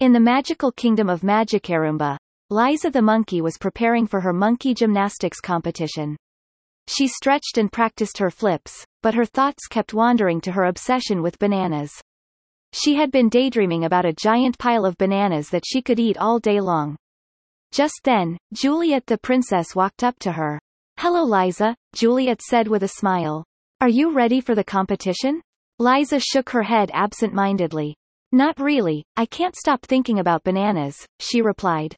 In the magical kingdom of Magikarumba, Liza the monkey was preparing for her monkey gymnastics competition. She stretched and practiced her flips, but her thoughts kept wandering to her obsession with bananas. She had been daydreaming about a giant pile of bananas that she could eat all day long. Just then, Juliet the princess walked up to her. Hello Liza, Juliet said with a smile. Are you ready for the competition? Liza shook her head absent-mindedly. Not really, I can't stop thinking about bananas, she replied.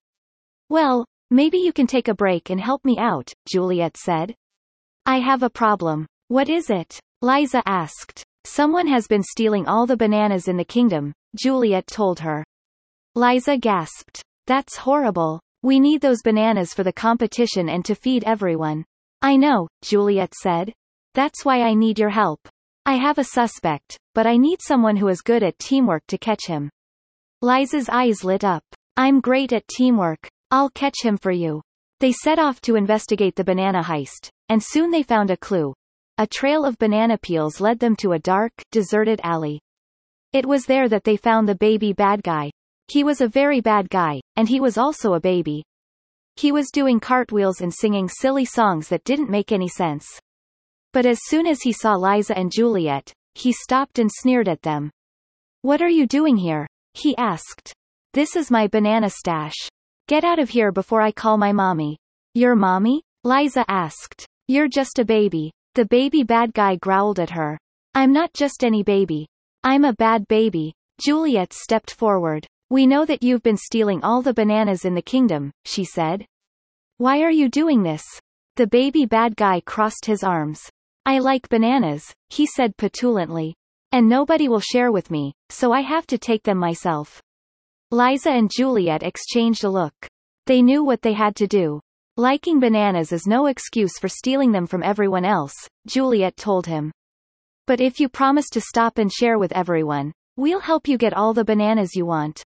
Well, maybe you can take a break and help me out, Juliet said. I have a problem. What is it? Liza asked. Someone has been stealing all the bananas in the kingdom, Juliet told her. Liza gasped. That's horrible. We need those bananas for the competition and to feed everyone. I know, Juliet said. That's why I need your help. I have a suspect, but I need someone who is good at teamwork to catch him. Liza's eyes lit up. I'm great at teamwork. I'll catch him for you. They set off to investigate the banana heist, and soon they found a clue. A trail of banana peels led them to a dark, deserted alley. It was there that they found the baby bad guy. He was a very bad guy, and he was also a baby. He was doing cartwheels and singing silly songs that didn't make any sense. But as soon as he saw Liza and Juliet, he stopped and sneered at them. What are you doing here? He asked. This is my banana stash. Get out of here before I call my mommy. Your mommy? Liza asked. You're just a baby. The baby bad guy growled at her. I'm not just any baby. I'm a bad baby. Juliet stepped forward. We know that you've been stealing all the bananas in the kingdom, she said. Why are you doing this? The baby bad guy crossed his arms. I like bananas, he said petulantly. And nobody will share with me, so I have to take them myself. Liza and Juliet exchanged a look. They knew what they had to do. Liking bananas is no excuse for stealing them from everyone else, Juliet told him. But if you promise to stop and share with everyone, we'll help you get all the bananas you want.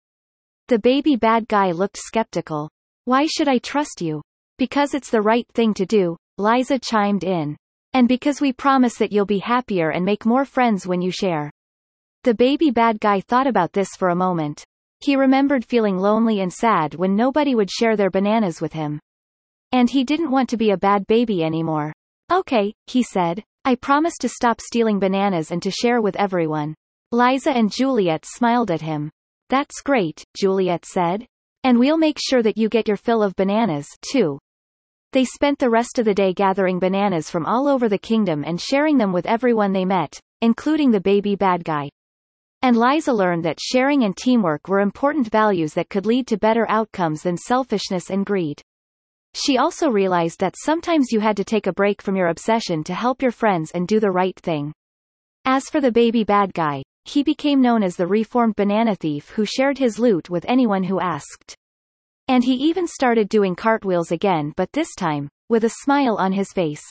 The baby bad guy looked skeptical. Why should I trust you? Because it's the right thing to do, Liza chimed in. And because we promise that you'll be happier and make more friends when you share. The baby bad guy thought about this for a moment. He remembered feeling lonely and sad when nobody would share their bananas with him. And he didn't want to be a bad baby anymore. Okay, he said. I promise to stop stealing bananas and to share with everyone. Liza and Juliet smiled at him. That's great, Juliet said. And we'll make sure that you get your fill of bananas, too. They spent the rest of the day gathering bananas from all over the kingdom and sharing them with everyone they met, including the baby bad guy. And Liza learned that sharing and teamwork were important values that could lead to better outcomes than selfishness and greed. She also realized that sometimes you had to take a break from your obsession to help your friends and do the right thing. As for the baby bad guy, he became known as the reformed banana thief who shared his loot with anyone who asked. And he even started doing cartwheels again but this time, with a smile on his face.